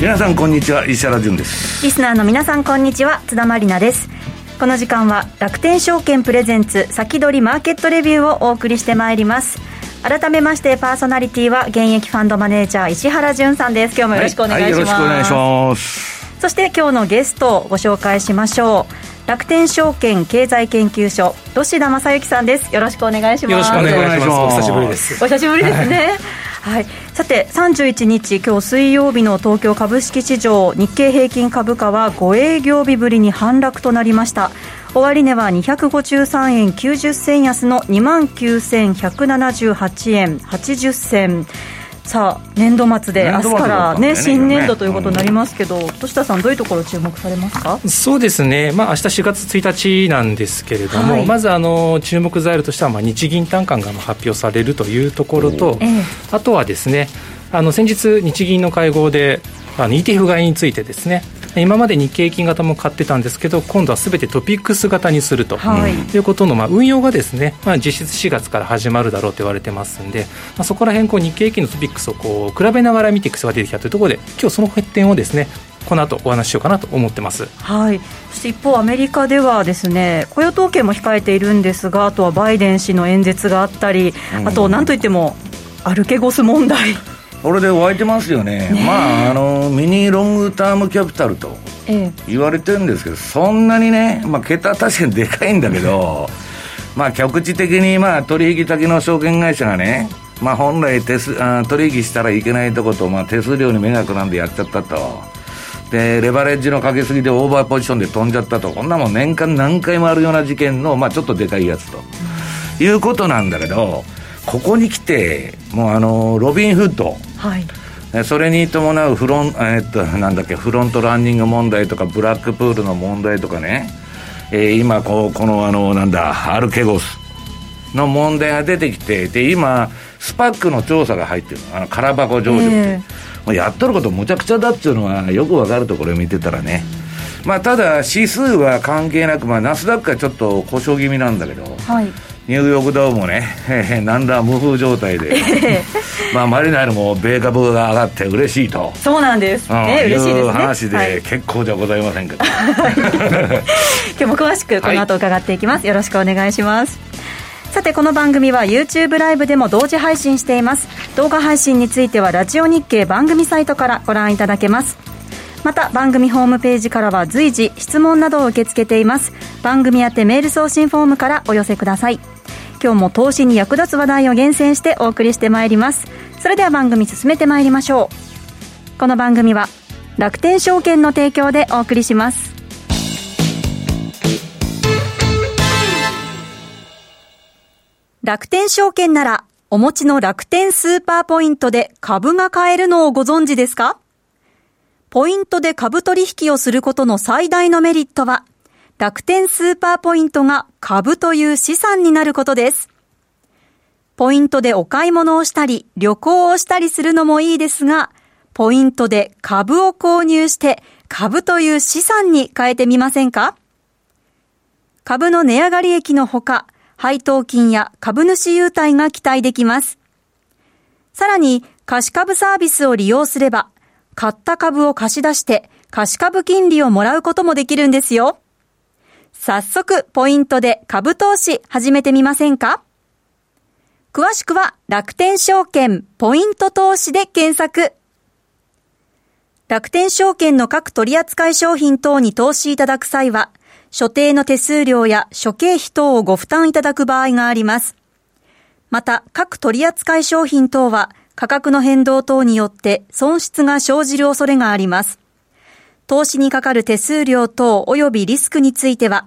皆さんこんにちは石原潤です。リスナーの皆さんこんにちは津田まりなです。この時間は楽天証券プレゼンツ先取りマーケットレビューをお送りしてまいります。改めましてパーソナリティは現役ファンドマネージャー石原潤さんです。今日もよろしくお願いします、はいはい、よろしくお願いします。そして今日のゲストをご紹介しましょう楽天証券経済研究所土田正幸さんです。よろしくお願いします。よろしくお願いします。お久しぶりです。お久しぶりですね。はい、さて31日、今日水曜日の東京株式市場、日経平均株価は5営業日ぶりに反落となりました。終値は253円90銭安の2万9178円80銭。さあ年度末で明日からね、新年度ということになりますけど、土田さん、どういうところ注目されますか？そうですね、まあ明日4月1日なんですけれども、はい、まずあの注目材料としては、まあ、日銀短観が発表されるというところと、ええ、あとはですね、あの先日、日銀の会合で、あの ETF 買いについてですね、今まで日経金型も買ってたんですけど今度はすべてトピックス型にすると、はい、いうことの、まあ、運用がですね、まあ、実質4月から始まるだろうと言われてますんで、まあ、そこら辺こう日経平均のトピックスをこう比べながら見ていく必要が出てきたというところで今日その欠点をですねこの後お話ししようかなと思ってます、はい、そして一方、アメリカではですね雇用統計も控えているんですがあとはバイデン氏の演説があったり、あとなんといってもアルケゴス問題。これで湧いてますよね、ねまああのミニロングタームキャピタルと言われてるんですけど、そんなにね、まあ、桁は確かにでかいんだけど、まあ局地的にまあ取引先の証券会社がね、まあ、本来手数あ取引したらいけないとこと、まあ、手数料に目がくなんでやっちゃったと。で、レバレッジのかけすぎでオーバーポジションで飛んじゃったと。こんなもん年間何回もあるような事件の、まあちょっとでかいやつと。いうことなんだけど、ここに来て、もうあの、ロビン・フッド。はい。それに伴うフロン、えー、っと、なんだっけ、フロントランニング問題とか、ブラックプールの問題とかね、えー、今、こう、この、あの、なんだ、アルケゴスの問題が出てきて、で、今、スパックの調査が入ってるあの、空箱上場って。えー、やっとることむちゃくちゃだっていうのは、よくわかるところ見てたらね。まあ、ただ、指数は関係なく、まあ、ナスダックはちょっと故障気味なんだけど、はい。ニューヨークダウもね、なんだ無風状態で、まあ、マリナルも米株が上がって嬉しいと。そうなんです。うん、ね、嬉しいです、ね、話で結構じゃございませんけど。今日も詳しくこの後伺っていきます。はい、よろしくお願いします。さてこの番組は YouTube ライブでも同時配信しています動画配信についてはラジオ日経番組サイトからご覧いただけますまた番組ホームページからは随時質問などを受け付けています番組宛てメール送信フォームからお寄せください今日も投資に役立つ話題を厳選してお送りしてまいります。それでは番組進めてまいりましょう。この番組は楽天証券の提供でお送りします。楽天証券ならお持ちの楽天スーパーポイントで株が買えるのをご存知ですか？ポイントで株取引をすることの最大のメリットは楽天スーパーポイントが株という資産になることです。ポイントでお買い物をしたり、旅行をしたりするのもいいですが、ポイントで株を購入して株という資産に変えてみませんか？株の値上がり益のほか、配当金や株主優待が期待できます。さらに、貸株サービスを利用すれば、買った株を貸し出して貸株金利をもらうこともできるんですよ。早速、ポイントで株投資始めてみませんか？詳しくは楽天証券ポイント投資で検索。楽天証券の各取扱商品等に投資いただく際は、所定の手数料や諸経費等をご負担いただく場合があります。また、各取扱商品等は価格の変動等によって損失が生じる恐れがあります。投資にかかる手数料等及びリスクについては、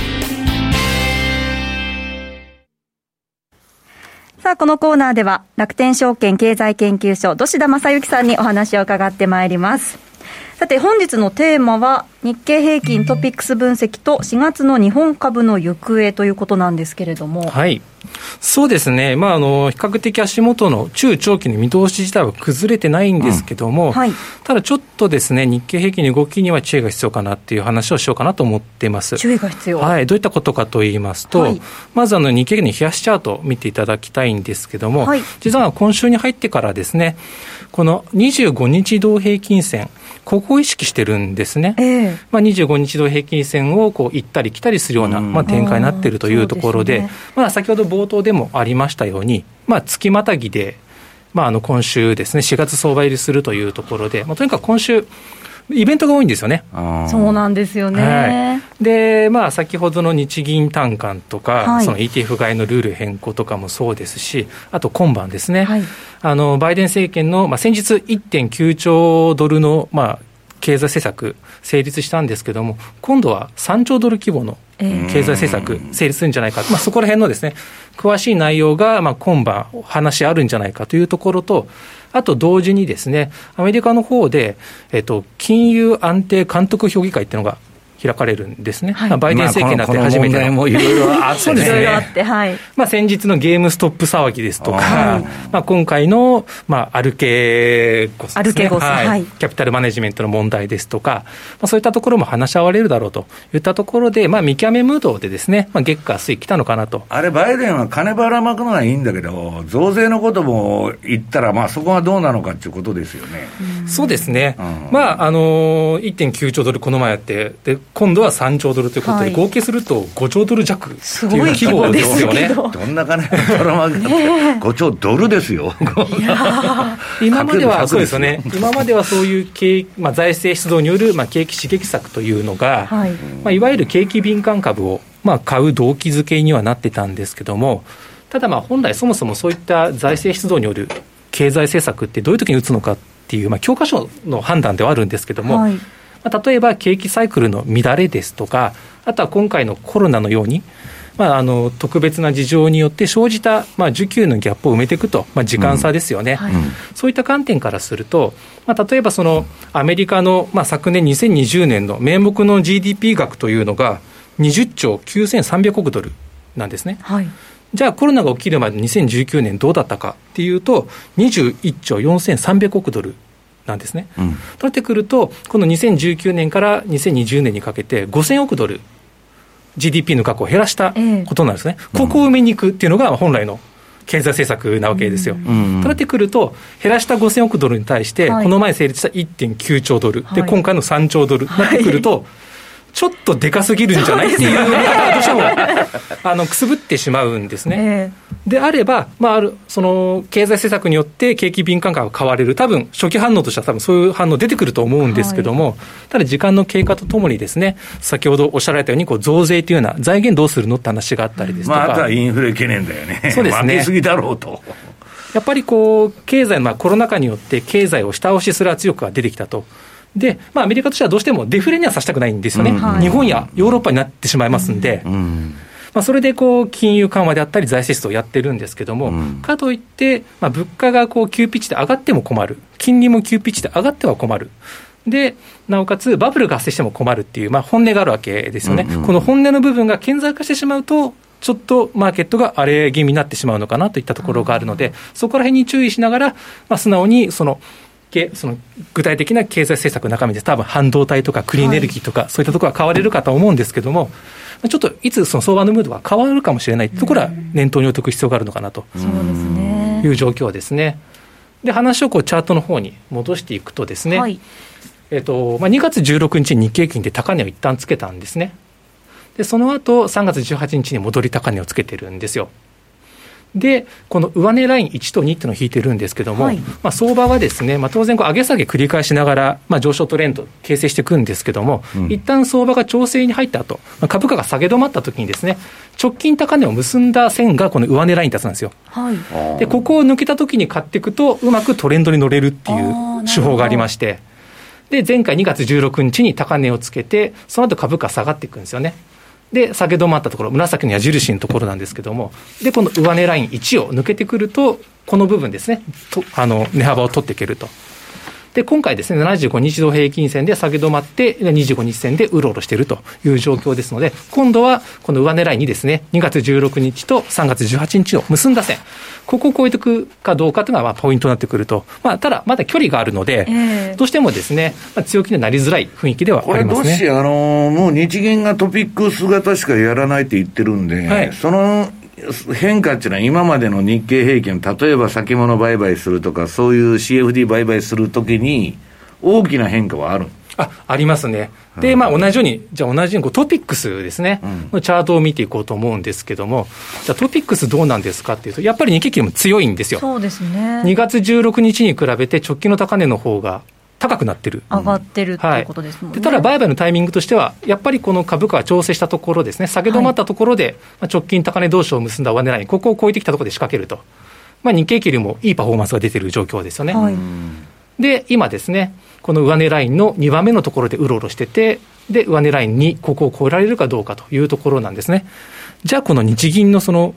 さあ、このコーナーでは、楽天証券経済研究所、土田正幸さんにお話を伺ってまいります。さて、本日のテーマは、日経平均トピックス分析と4月の日本株の行方ということなんですけれども。はい。そうですね、まあ、あの比較的足元の中長期の見通し自体は崩れてないんですけども、うん。はい、ただちょっとですね、日経平均の動きには注意が必要かなっていう話をしようかなと思っています。注意が必要。はい、どういったことかと言いますと、はい、まずあの日経平均の冷やしチャートを見ていただきたいんですけども、はい、実は今週に入ってからですね、この25日同平均線、ここを意識してるんですね、えーまあ、25日同平均線をこう行ったり来たりするような、まあ、展開になっているというところで、でね、まあ、先ほど冒頭でもありましたように、まあ、月またぎで、まあ、あの今週ですね、4月相場入りするというところで、まあ、とにかく今週、イベントが多いんですよね。そうなんですよね。はい、で、まあ、先ほどの日銀短観とか、はい、その ETF 買いのルール変更とかもそうですし、あと今晩ですね、はい、あのバイデン政権の、まあ、先日1.9兆ドルの、まあ、経済政策成立したんですけども、今度は3兆ドル規模の経済政策成立するんじゃないか、まあ、そこら辺のですね、詳しい内容が、まあ、今晩話あるんじゃないかというところと、あと同時にですね、アメリカの方で、えっと、金融安定監督評議会っていうのが開かれるんですね、はい、バイデン政権になって初めて、まあ、もいろいろあってね、いろいろあって、はい、まあ、先日のゲームストップ騒ぎですとか、まあ、今回の、まあ、アルケゴス、ね、アルケゴス、はい、キャピタルマネジメントの問題ですとか、まあ、そういったところも話し合われるだろうといったところで、まあ、見極めムードでですね、まあ、月下水来たのかなと。あれ、バイデンは金ばらまくのはいいんだけど、増税のことも言ったら、まあ、そこはどうなのかっていうことですよね。うそうですね、うん、まあ、あの1.9兆ドルこの前やって、で今度は3兆ドルということで、はい、合計すると5兆ドル弱っていう規模ですよね。ど。んな金ばらまくって、5 兆ドルですよ。今までは、そうですよね、今まではそういう景、まあ、財政出動による、まあ、景気刺激策というのが、はい。まあ、いわゆる景気敏感株を、まあ、買う動機づけにはなってたんですけども、ただまあ本来そもそもそういった財政出動による経済政策ってどういう時に打つのかっていう、まあ、教科書の判断ではあるんですけども、はい、まあ、例えば景気サイクルの乱れですとか、あとは今回のコロナのように、まあ、あの特別な事情によって生じた、まあ、需給のギャップを埋めていくと、まあ、時間差ですよね、うん。はい、そういった観点からすると、まあ、例えばそのアメリカの、まあ、昨年2020年の名目の GDP 額というのが、20兆9300億ドルなんですね。はい。じゃあコロナが起きるまで2019年どうだったかっていうと、21兆4300億ドルなんですね。うん、となってくると、この2019年から2020年にかけて5000億ドル GDP の額を減らしたことなんですね、えここを埋めに行くっていうのが本来の経済政策なわけですよ。うん、となってくると、減らした5000億ドルに対して、この前成立した1.9兆ドル、はい、で今回の3兆ドルになってくると、はいちょっとでかすぎるんじゃない？っていうのが、どうしてもあのくすぶってしまうんですね。えー、であれば、まあ、あるその経済政策によって景気敏感感が変われる、多分初期反応としては、多分そういう反応出てくると思うんですけども、はい、ただ時間の経過とともにですね、先ほどおっしゃられたように、こう増税というような財源どうするのって話があったりですとか。まあ、あとはインフレ懸念だよね。そうですね。負けすぎだろうと。やっぱりこう、経済、まあ、コロナ禍によって経済を下押しする圧力が出てきたと。で、まあ、アメリカとしてはどうしてもデフレにはさせたくないんですよね、うん日本やヨーロッパになってしまいますんで。うんまあ、それでこう金融緩和であったり、財政出動をやってるんですけども、うん、かといって、まあ、物価がこう急ピッチで上がっても困る、金利も急ピッチで上がっては困る。で、なおかつバブルが発生しても困るっていう、まあ、本音があるわけですよね、うんうん、この本音の部分が顕在化してしまうと、ちょっとマーケットが荒れ気味になってしまうのかなといったところがあるので、そこら辺に注意しながら、まあ、素直にそのその具体的な経済政策の中身で、多分半導体とかクリーンエネルギーとか、そういったところは変われるかと思うんですけれども、ちょっといつその相場のムードが変わるかもしれないところは念頭に置いておく必要があるのかなという状況ですね。で話をこうチャートの方に戻していくとですね、はい、えっとまあ、2月16日に日経金で高値を一旦つけたんですね。でその後3月18日に戻り高値をつけてるんですよ。で、この上値ライン1と2っていうのを引いてるんですけども、はい、まあ、相場はですね、まあ、当然こう上げ下げ繰り返しながら、まあ、上昇トレンド形成していくんですけども、うん、一旦相場が調整に入った後、まあ、株価が下げ止まった時にですね、直近高値を結んだ線がこの上値ライン立つんですよ。はい、で、ここを抜けた時に買っていくと、うまくトレンドに乗れるっていう手法がありまして、で、前回2月16日に高値をつけて、その後株価下がっていくんですよね。で、下げ止まったところ、紫の矢印のところなんですけども、で、この上値ライン1を抜けてくると、この部分ですね、とあの値幅を取っていけると。で、今回ですね、75日同平均線で下げ止まって、25日線でうろうろしているという状況ですので、今度はこの上狙いにですね、2月16日と3月18日を結んだ線、ここを超えていくかどうかというのがまあポイントになってくると、まあ、ただ、まだ距離があるので、えー、どうしてもですね、まあ、強気になりづらい雰囲気ではありますね。これ、もし、あのもう日銀がトピックス型しかやらないって言ってるんで、はい、その変化っていうのは今までの日経平均、例えば先物売買するとか、そういう CFD 売買するときに、大きな変化はあるあありますね。で、まあ、同じように、じゃあ同じようにトピックスですね、うん、チャートを見ていこうと思うんですけども、じゃあトピックスどうなんですかっていうと、やっぱり日経金も強いんですよ。そうですね。2月16日に比べて直近の高値の方が高くなってる。上がってるっていうことですもんね。はい、ただ、売買のタイミングとしては、やっぱりこの株価が調整したところですね、下げ止まったところで、はい、直近高値同士を結んだ上値ライン、ここを超えてきたところで仕掛けると。まあ、日経平均よりもいいパフォーマンスが出てる状況ですよね。はい、で、今ですね、この上値ラインの2番目のところでうろうろしてて、で、上値ラインにここを超えられるかどうかというところなんですね。じゃあ、この日銀のその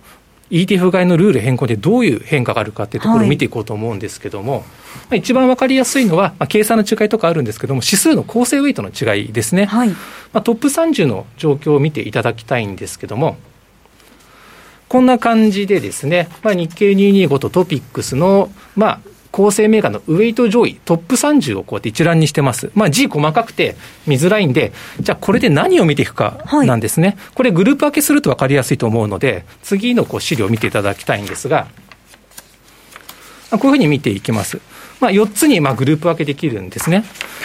ETF 買いのルール変更でどういう変化があるかっていうところを見ていこうと思うんですけども、はい、まあ、一番わかりやすいのは、まあ、計算の違いとかあるんですけども、指数の構成ウェイトの違いですね。はい、まあ、トップ30の状況を見ていただきたいんですけども、こんな感じでですね、まあ、日経225とトピックスの、まあ、構成メーカーのウェイト上位、トップ30をこうやって一覧にしてます。まあ、G 細かくて見づらいんで、じゃあこれで何を見ていくかなんですね。はい、これグループ分けすると分かりやすいと思うので、次のこう資料を見ていただきたいんですが、こういうふうに見ていきます。まあ、4つにまあグループ分けできるんですね。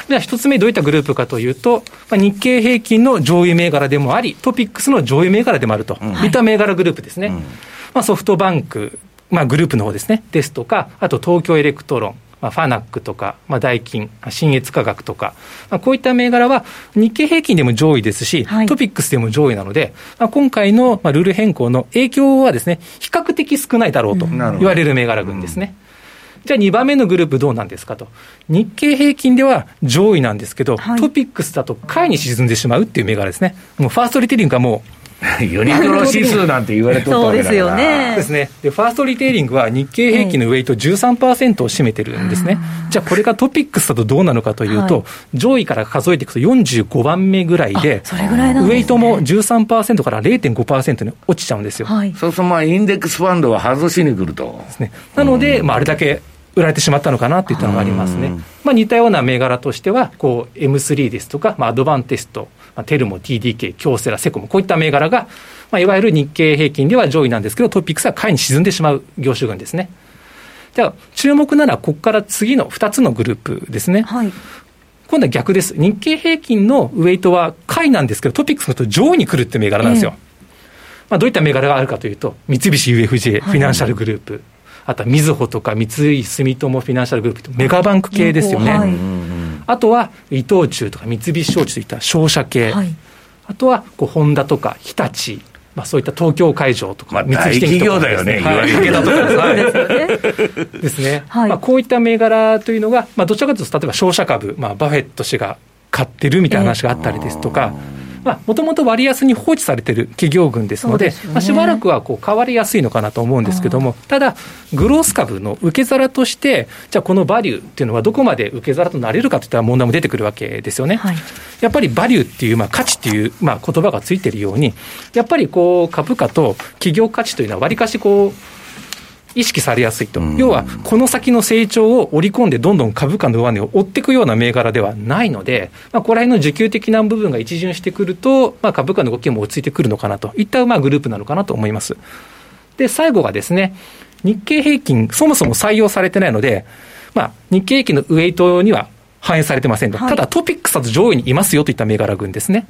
では1つ目どういったグループかというと、まあ、日経平均の上位銘柄でもあり、トピックスの上位銘柄でもあると、いった銘柄グループですね。うん、まあ、ソフトバンク、まあ、グループの方ですね、ですとか、あと東京エレクトロン、まあ、ファナックとか、まあ、ダイキン、信越化学とか、まあ、こういった銘柄は日経平均でも上位ですし、はい、トピックスでも上位なので、まあ、今回のまあルール変更の影響はですね、比較的少ないだろうと言われる銘柄群ですね。うん、じゃあ2番目のグループどうなんですかと。日経平均では上位なんですけど、はい、トピックスだと下位に沈んでしまうっていう銘柄ですね。もうファーストリテイリングはもう ユニクロ指数なんて言われとったわけだからそうですよね。ですね。で、ファーストリテイリングは日経平均のウェイト13%を占めてるんですね。じゃあこれがトピックスだとどうなのかというと、はい、上位から数えていくと45番目ぐらいで、それぐらいウェイトも13%から0.5%に落ちちゃうんですよ。はい、そうするとまあインデックスファンドは外しに来ると。ですね。なので、まああれだけ売られてしまったのかなといったのがありますね。まあ、似たような銘柄としては、こう M3 ですとか、まあ、アドバンテスト、まあ、テルモ、TDK、京セラ、セコモ、こういった銘柄が、まあ、いわゆる日経平均では上位なんですけど、トピックスは下位に沈んでしまう業種群ですね。じゃあ、注目なら、ここから次の2つのグループですね。はい今度は逆です。日経平均のウェイトは下位なんですけど、トピックスのと上位に来るって銘柄なんですよ。えー、まあ、どういった銘柄があるかというと、三菱 UFJ フィナンシャルグループ、はい、あとはみずほとか三井住友フィナンシャルグループメガバンク系ですよね。はい、あとは伊藤忠とか三菱商事といった商社系。はい、あとはこうホンダとか日立、まあ、そういった東京会場とか、三菱電機とか、ね、大企業だよね、はい、池田とかですね。はい、まあ、こういった銘柄というのが、まあ、どちらかというと、例えば商社株、まあ、バフェット氏が買ってるみたいな話があったりですとか、もともと割安に放置されてる企業群ですので、でね、まあ、しばらくはこう変わりやすいのかなと思うんですけども、ただ、グロース株の受け皿として、じゃあ、このバリューっていうのはどこまで受け皿となれるかといった問題も出てくるわけですよね。はい、やっぱりバリューっていう、まあ、価値っていう、まあ、言葉がついてるように、やっぱりこう株価と企業価値というのは、わりかしこう、意識されやすいと、要はこの先の成長を織り込んで、どんどん株価の上値を追っていくような銘柄ではないので、まあ、ここら辺の需給的な部分が一巡してくると、まあ、株価の動きも落ち着いてくるのかなと。いったまあグループなのかなと思います。で、最後がですね、日経平均、そもそも採用されてないので、まあ、日経平均のウェイトには反映されてませんと、はい、ただトピックスだと上位にいますよといった銘柄群ですね。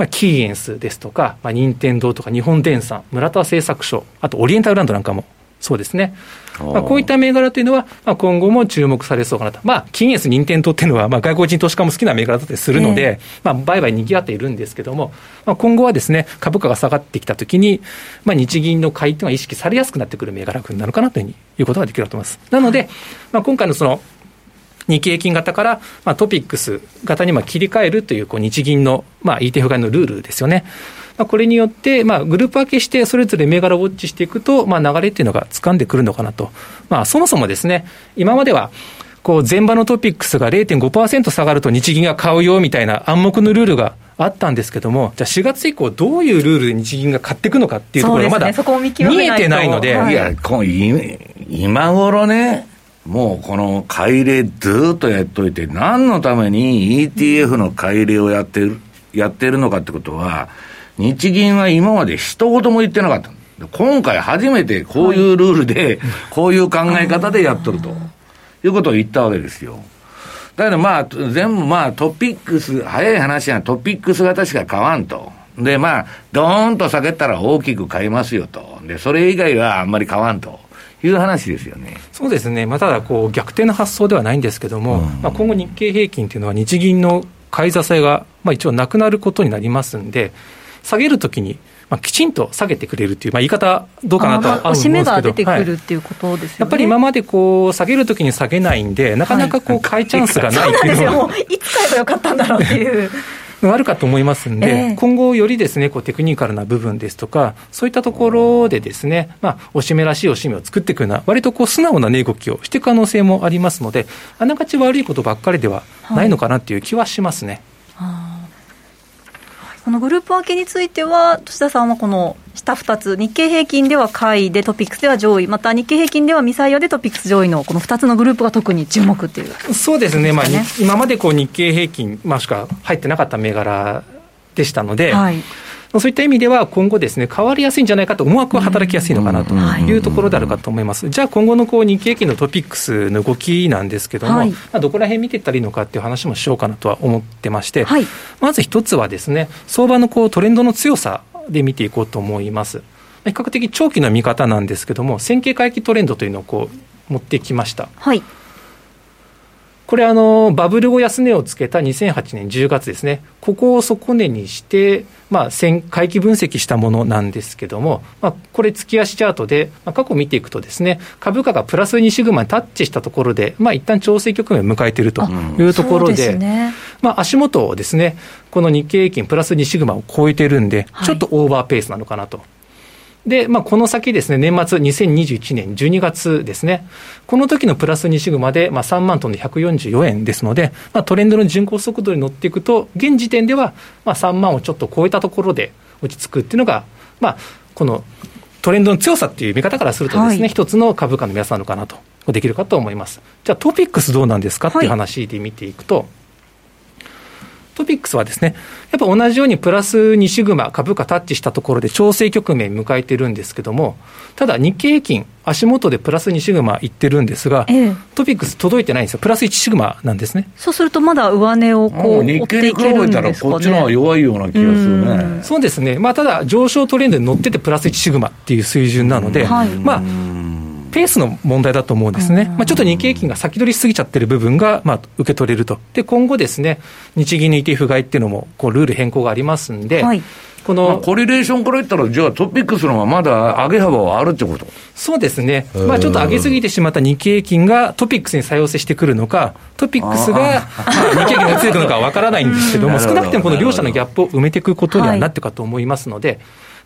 まあ、キーエンスですとか、まあ、任天堂とか日本電産、村田製作所、あとオリエンタルランドなんかもそうですね。まあ、こういった銘柄というのは、まあ、今後も注目されそうかなと。まあ、金エス任天堂っていうのは、まあ、外国人投資家も好きな銘柄だったりするので、えー、まあ、売買賑わっているんですけども、まあ、今後はですね、株価が下がってきたときに、まあ、日銀の買いというのは意識されやすくなってくる銘柄群なのかなというふうに言うことができると思います。なので、まあ、今回のその、日経平均型から、まあ、トピックス型にまあ切り替えるというこう日銀の、まあ、ETF 買いのルールですよね。まあ、これによって、まあ、グループ分けして、それぞれ銘柄をウォッチしていくと、まあ、流れっていうのが掴んでくるのかなと。まあ、そもそもですね、今までは、こう、前場のトピックスが0.5%下がると日銀が買うよみたいな暗黙のルールがあったんですけども、じゃあ4月以降、どういうルールで日銀が買っていくのかっていうところがまだ見えてないので。いや、今頃ね、もうこの買い入れずっとやっといて、何のために ETF の買い入れをやってる、やってるのかってことは、日銀は今まで一言も言ってなかった。今回初めてこういうルールで、こういう考え方でやっとると、いうことを言ったわけですよ。だけどまあ、全部まあトピックス、早い話はトピックス型しか買わんと。でまあ、ドーンと下げたら大きく買いますよと。で、それ以外はあんまり買わんと。いう話ですよね。そうですね、まあ、ただこう、逆転の発想ではないんですけれども、うん、まあ、今後、日経平均というのは、日銀の買い支えが、まあ、一応なくなることになりますんで、下げるときに、まあ、きちんと下げてくれるっていう、まあ、言い方どうかなとは思うんですけど、が出てくるっていうことですよね、やっぱり今までこう下げるときに下げないんで、なかなかこう買いチャンスがないっていうのは、はい、いつ買えばよかったんだろうっていう。あるかと思いますんで、えー、今後よりですね、こうテクニカルな部分ですとか、そういったところでですね、まあ、おしめらしいおしめを作っていくような、割とこう素直な値動きをしていく可能性もありますので、あながち悪いことばっかりではないのかなっていう気はしますね。はいこのグループ分けについては、土田さんはこの下2つ、日経平均では下位で、トピックスでは上位、また日経平均ではミサイアでトピックス上位のこの2つのグループが特に注目っていう、そうですね、まあ、今までこう日経平均、まあ、しか入ってなかった銘柄でしたので、はい、そういった意味では、今後ですね、変わりやすいんじゃないかと、思惑は働きやすいのかなというところであるかと思います。じゃあ、今後のこう日経平均のトピックスの動きなんですけども、はい、まあ、どこら辺見ていったらいいのかっていう話もしようかなとは思ってまして、はい、まず一つはですね、相場のこうトレンドの強さで見ていこうと思います。比較的長期の見方なんですけども、線形回帰トレンドというのをこう持ってきました。はいこれあの、バブル後安値をつけた2008年10月ですね、ここを底値にして、まあ、回帰分析したものなんですけども、まあ、これ、月足チャートで、まあ、過去見ていくとですね、株価がプラス2シグマにタッチしたところで、まあ一旦調整局面を迎えているというところで、ね、まあ、足元をですね、この日経平均プラス2シグマを超えているんで、ちょっとオーバーペースなのかなと。で、まあ、この先ですね、年末2021年12月ですね、この時のプラス2シグマで、まあ、3万トンで144円ですので、まあ、トレンドの巡航速度に乗っていくと、現時点では、まあ、3万をちょっと超えたところで落ち着くっていうのが、まあ、このトレンドの強さっていう見方からするとですね、はい、一つの株価の目安なのかなと、できるかと思います。じゃあ、トピックスどうなんですかっていう話で見ていくと、はいトピックスはですね、やっぱ同じようにプラス2シグマ株価タッチしたところで調整局面迎えてるんですけども、ただ日経平均、足元でプラス2シグマいってるんですが、ええ、トピックス届いてないんですよ、プラス1シグマなんですね。そうするとまだ上値をこう、日経に比べたらこっちの方が弱いような気がするね。そうですね。まあただ上昇トレンドに乗っててプラス1シグマっていう水準なので、はい、まあペースの問題だと思うんですね、まあ、ちょっと日経平均が先取りしすぎちゃってる部分が、まあ、受け取れると、で今後ですね、日銀の ETF 買いっていうのも、こうルール変更がありますんで、はい。この、まあ、コリレーションから言ったら、じゃあトピックスの方がまだ上げ幅はあるってこと？そうですね、まあ、ちょっと上げすぎてしまった日経平均がトピックスに再寄せしてくるのか、トピックスが、まあ、日経平均が強くのかわからないんですけども、少なくてもこの両者のギャップを埋めていくことにはなっていくかと思いますので、はい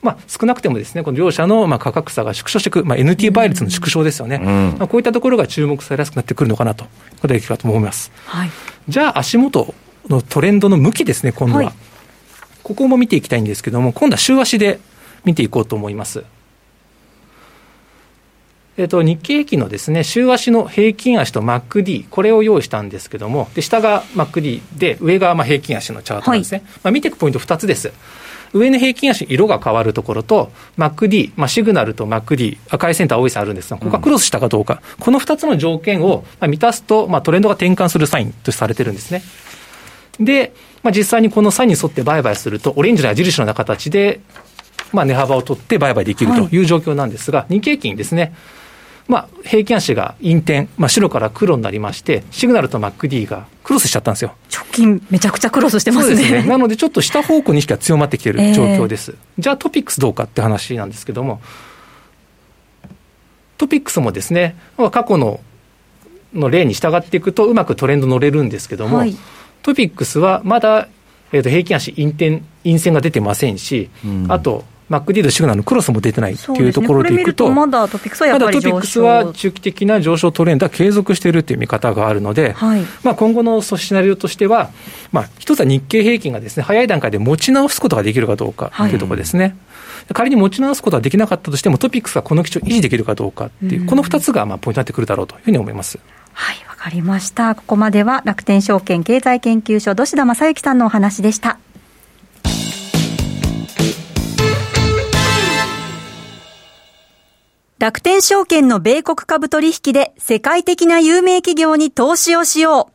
まあ、少なくてもですね、この両者のまあ価格差が縮小していく、まあ、NT 倍率の縮小ですよね、うん、まあ、こういったところが注目されやすくなってくるのかなと、ことがいいかと思います。はい、じゃあ、足元のトレンドの向きですね、今度は、はい。ここも見ていきたいんですけども、今度は週足で見ていこうと思います。えっと、日経平均のですね、週足の平均足と MacD、これを用意したんですけども、で下が MacD で、上がまあ平均足のチャートなんですね。はい、まあ、見ていくポイント2つです。上の平均足、色が変わるところと、MacD、まあ、シグナルと MacD、赤いセンター、青い線あるんですが、ここがクロスしたかどうか、うん、この2つの条件を満たすと、まあ、トレンドが転換するサインとされてるんですね。で、まあ、実際にこのサインに沿って売買すると、オレンジの矢印のような形で、まあ、値幅を取って売買できるという状況なんですが、はい、日経金ですね、まあ、平均足が陰転、まあ、白から黒になりまして、シグナルと MacD がクロスしちゃったんですよ。直近、めちゃくちゃクロスしてますね。ねなので、ちょっと下方向に意識が強まってきている状況です。えー、じゃあ、トピックスどうかって話なんですけども、トピックスもですね、過去のの例に従っていくと、うまくトレンド乗れるんですけども、はい、トピックスはまだ、えー、と平均足陰転、陰線が出てませんし、うん、あと、マックディーとシグナルのクロスも出てないっていうところでいくと、ね、まだトピックスはやっぱりまだトピックスは中期的な上昇トレンドは継続しているという見方があるので、はい、まあ、今後のシナリオとしては、まあ、一つは日経平均がですね、早い段階で持ち直すことができるかどうかというところですね。はい仮に持ち直すことはできなかったとしても、トピックスがこの基調を維持できるかどうかっていう、この2つがまあポイントになってくるだろうというふうに思います。はい、わかりました。ここまでは楽天証券経済研究所、土田正幸さんのお話でした。楽天証券の米国株取引で世界的な有名企業に投資をしよう。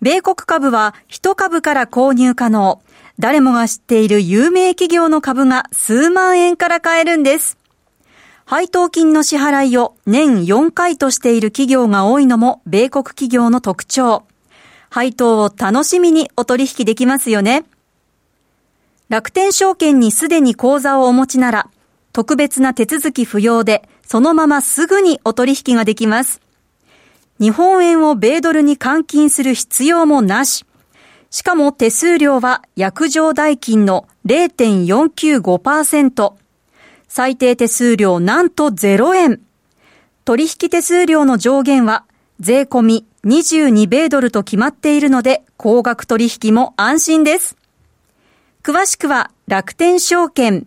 米国株は1株から購入可能。誰もが知っている有名企業の株が数万円から買えるんです。配当金の支払いを年4回としている企業が多いのも米国企業の特徴。配当を楽しみにお取引できますよね。楽天証券にすでに口座をお持ちなら、特別な手続き不要で、そのまますぐにお取引ができます。日本円を米ドルに換金する必要もなし。しかも手数料は約定代金の0.495%。最低手数料なんと0円。取引手数料の上限は税込み22米ドルと決まっているので高額取引も安心です。詳しくは楽天証券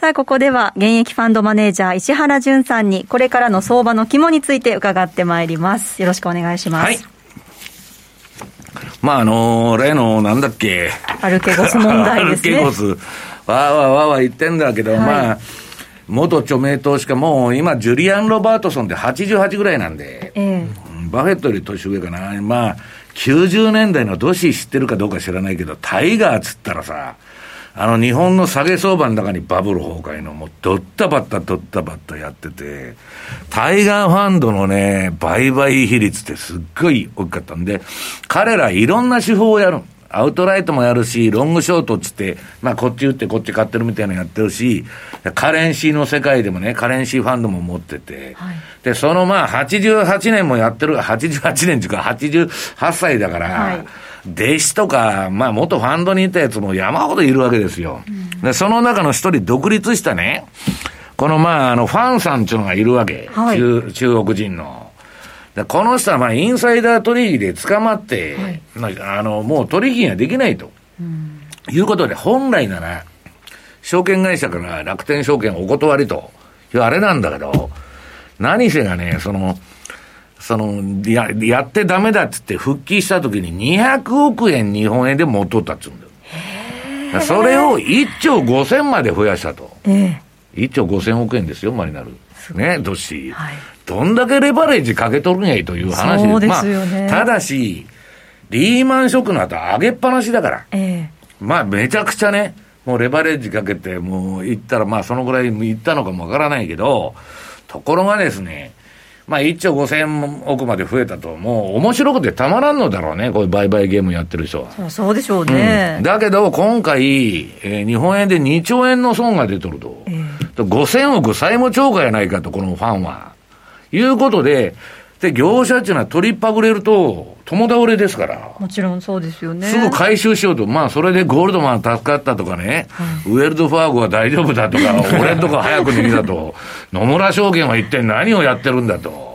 さあ、ここでは現役ファンドマネージャー石原淳さんにこれからの相場の肝について伺ってまいります。よろしくお願いします。はい。まあ、あのー、例の、なんだっけ？アルケゴス問題ですね。アルケゴス。わーわーわーわー言ってんだけど、はい、まあ、元著名投資家も、今、ジュリアン・ロバートソンって88ぐらいなんで、えー、バフェットより年上かな。まあ、90年代のドシ知ってるかどうか知らないけど、タイガーっつったらさ、あの日本の下げ相場の中にバブル崩壊のもうドッタバッタドッタバッタやってて、タイガーファンドのね、売買比率ってすっごい大きかったんで、彼らいろんな手法をやる。アウトライトもやるし、ロングショートっつって、まあこっち売ってこっち買ってるみたいなのやってるし、カレンシーの世界でもね、カレンシーファンドも持ってて、はい、で、そのまあ88年もやってる、88年っていうか88歳だから、はい弟子とか、まあ元ファンドにいたやつも山ほどいるわけですよ。で、その中の一人独立したね、このまあ、あの、ファンさんっていうのがいるわけ。はい、中、中国人の。でこの人はまあ、インサイダー取引で捕まって、はい、あの、もう取引ができないと。うん、いうことで、本来なら、証券会社から楽天証券お断りというあれなんだけど、何せがね、その、その、や、やってダメだっつって復帰した時に200億円日本円で元っったっつうんだよ。それを1兆5000まで増やしたと。え1兆5000億円ですよ、マリナル。ね、どっし、はい、どんだけレバレッジかけとるんやいという話です。ですよね。まあ、ただし、リーマンショックの後上げっぱなしだから。えまあ、めちゃくちゃね、もうレバレッジかけて、もう行ったら、まあ、そのぐらい行ったのかもわからないけど、ところがですね、まあ1兆5000億まで増えたと、もう面白くてたまらんのだろうね、こういう売買ゲームやってる人は。そうでしょうね。うん、だけど、今回、えー、日本円で2兆円の損が出とると。えー、5000億債務超過やないかと、このファンは。いうことで、で、業者っていうのは取りっぱぐれると、共倒れですから。もちろんそうですよね。すぐ回収しようと。まあ、それでゴールドマン助かったとかね、はい、ウェルドファーゴは大丈夫だとか、俺とか早く逃げたと、野村証券は一体何をやってるんだと。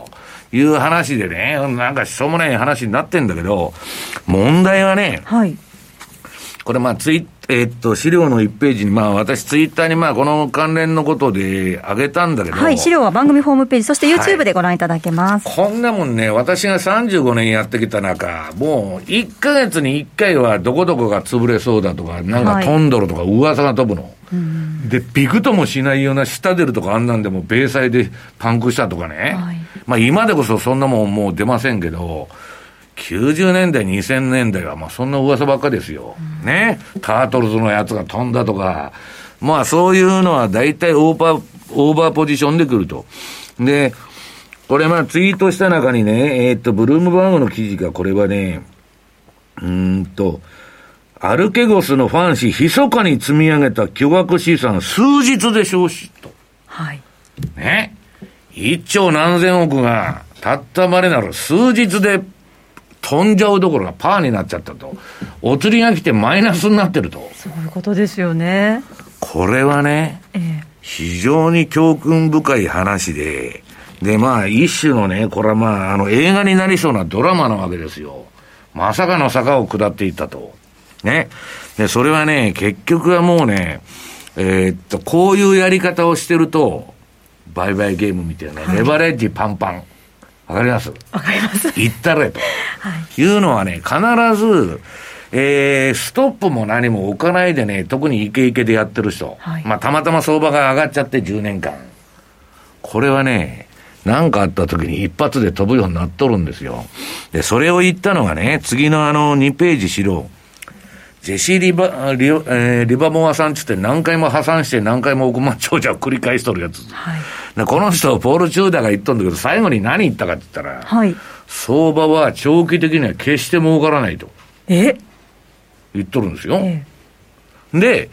いう話でね、なんかしょうもない話になってんだけど、問題はね、はい、これまあツイッえっと、資料の1ページに、まあ、私、ツイッターに、まあ、この関連のことで上げたんだけど。はい、資料は番組ホームページ、そして YouTube でご覧いただけます。はい、こんなもんね、私が35年やってきた中、もう、1か月に1回は、どこどこが潰れそうだとか、なんかトンドルとか噂が飛ぶの。はい、で、びくともしないような下出るとかあんなんでも、米債でパンクしたとかね。はい、まあ、今でこそそんなもんもう出ませんけど、90年代、2000年代は、まあそんな噂ばっかですよ。ね。タートルズのやつが飛んだとか、まあそういうのは大体オーバー、オーバーポジションで来ると。で、これまあツイートした中にね、えー、っと、ブルームバーグの記事がこれはね、うんと、アルケゴスのファン氏、密かに積み上げた巨額資産、数日で消失と。はい。ね。一兆何千億が、たったまれなる数日で飛んじゃうどころがパーになっちゃったと。お釣りが来てマイナスになってると。そういうことですよね。これはね、ええ、非常に教訓深い話で、で、まあ、一種のね、これはまあ、あの、映画になりそうなドラマなわけですよ。まさかの坂を下っていったと。ね。で、それはね、結局はもうね、えー、っと、こういうやり方をしてると、売買ゲームみたいな、レバレッジパンパン。わかります？わかります。言ったれと。はい。いうのはね、必ず、えー、ストップも何も置かないでね、特にイケイケでやってる人。はい、まあ、たまたま相場が上がっちゃって10年間。これはね、何かあった時に一発で飛ぶようになっとるんですよ。で、それを言ったのがね、次のあの2ページしろ。ジェシー・リバ、リ,、えー、リバモアさんつって何回も破産して何回も億万長者を繰り返しとるやつ。はい、この人、ポール・チューダーが言っとんだけど、最後に何言ったかって言ったら、はい、相場は長期的には決して儲からないと。え？言っとるんですよ。えで、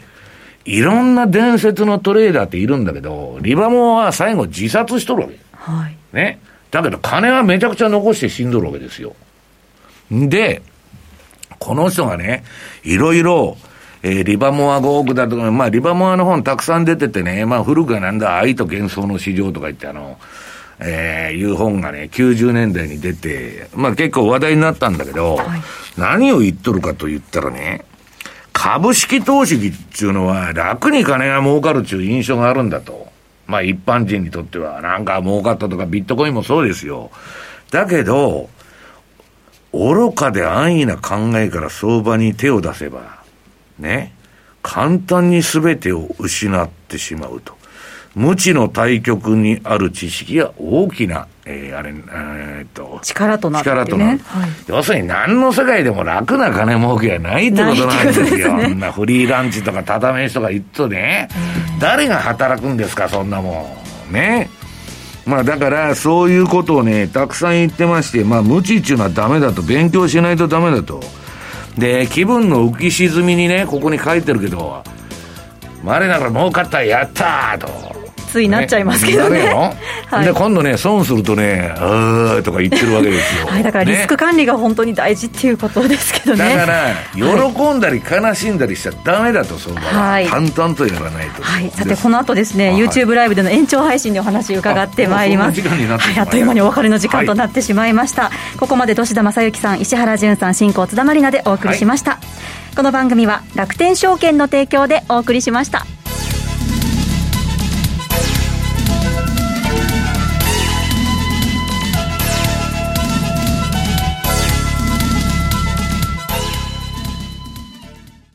いろんな伝説のトレーダーっているんだけど、リバモアは最後自殺しとるわけ。はい。ね。だけど金はめちゃくちゃ残して死んどるわけですよ。で、この人がね、いろいろ、えー、リバモア5億だとか、まあ、リバモアの本たくさん出ててね、まあ、古くはなんだ、愛と幻想の市場とか言って、あの、えー、いう本がね、90年代に出て、まあ結構話題になったんだけど、はい、何を言っとるかと言ったらね、株式投資っていうのは楽に金が儲かるっていう印象があるんだと。まあ一般人にとっては、なんか儲かったとかビットコインもそうですよ。だけど、愚かで安易な考えから相場に手を出せば、ね、簡単に全てを失ってしまうと。無知の対極にある知識が大きな、えー、あれ、えー、っと、力となる、ね、力となる、はい、要するに何の世界でも楽な金儲けはないってことなんですよ。ね、んなフリーランチとかただ飯とか言っとね、誰が働くんですか、そんなもん。ね。まあだからそういうことをね、たくさん言ってまして、まあ無知っていうのはダメだと、勉強しないとダメだと。で、気分の浮き沈みにね、ここに書いてるけど、我ながら儲かったやったーと。ついなっちゃいますけどね。ねはい、で、今度ね、損するとね、うーとか言ってるわけですよ。はい、だからリスク管理が本当に大事っていうことですけどね。だから、喜んだり悲しんだりしちゃだめだと、そのはい、淡々とやらないと。はい、さて、この後ですね、YouTube ライブでの延長配信でお話伺ってまいります。あっという間にお別れの時間となってしまいました。ここまで土田正幸さん、石原潤さん、進行津田まりなでお送りしました。この番組は楽天証券の提供でお送りしました。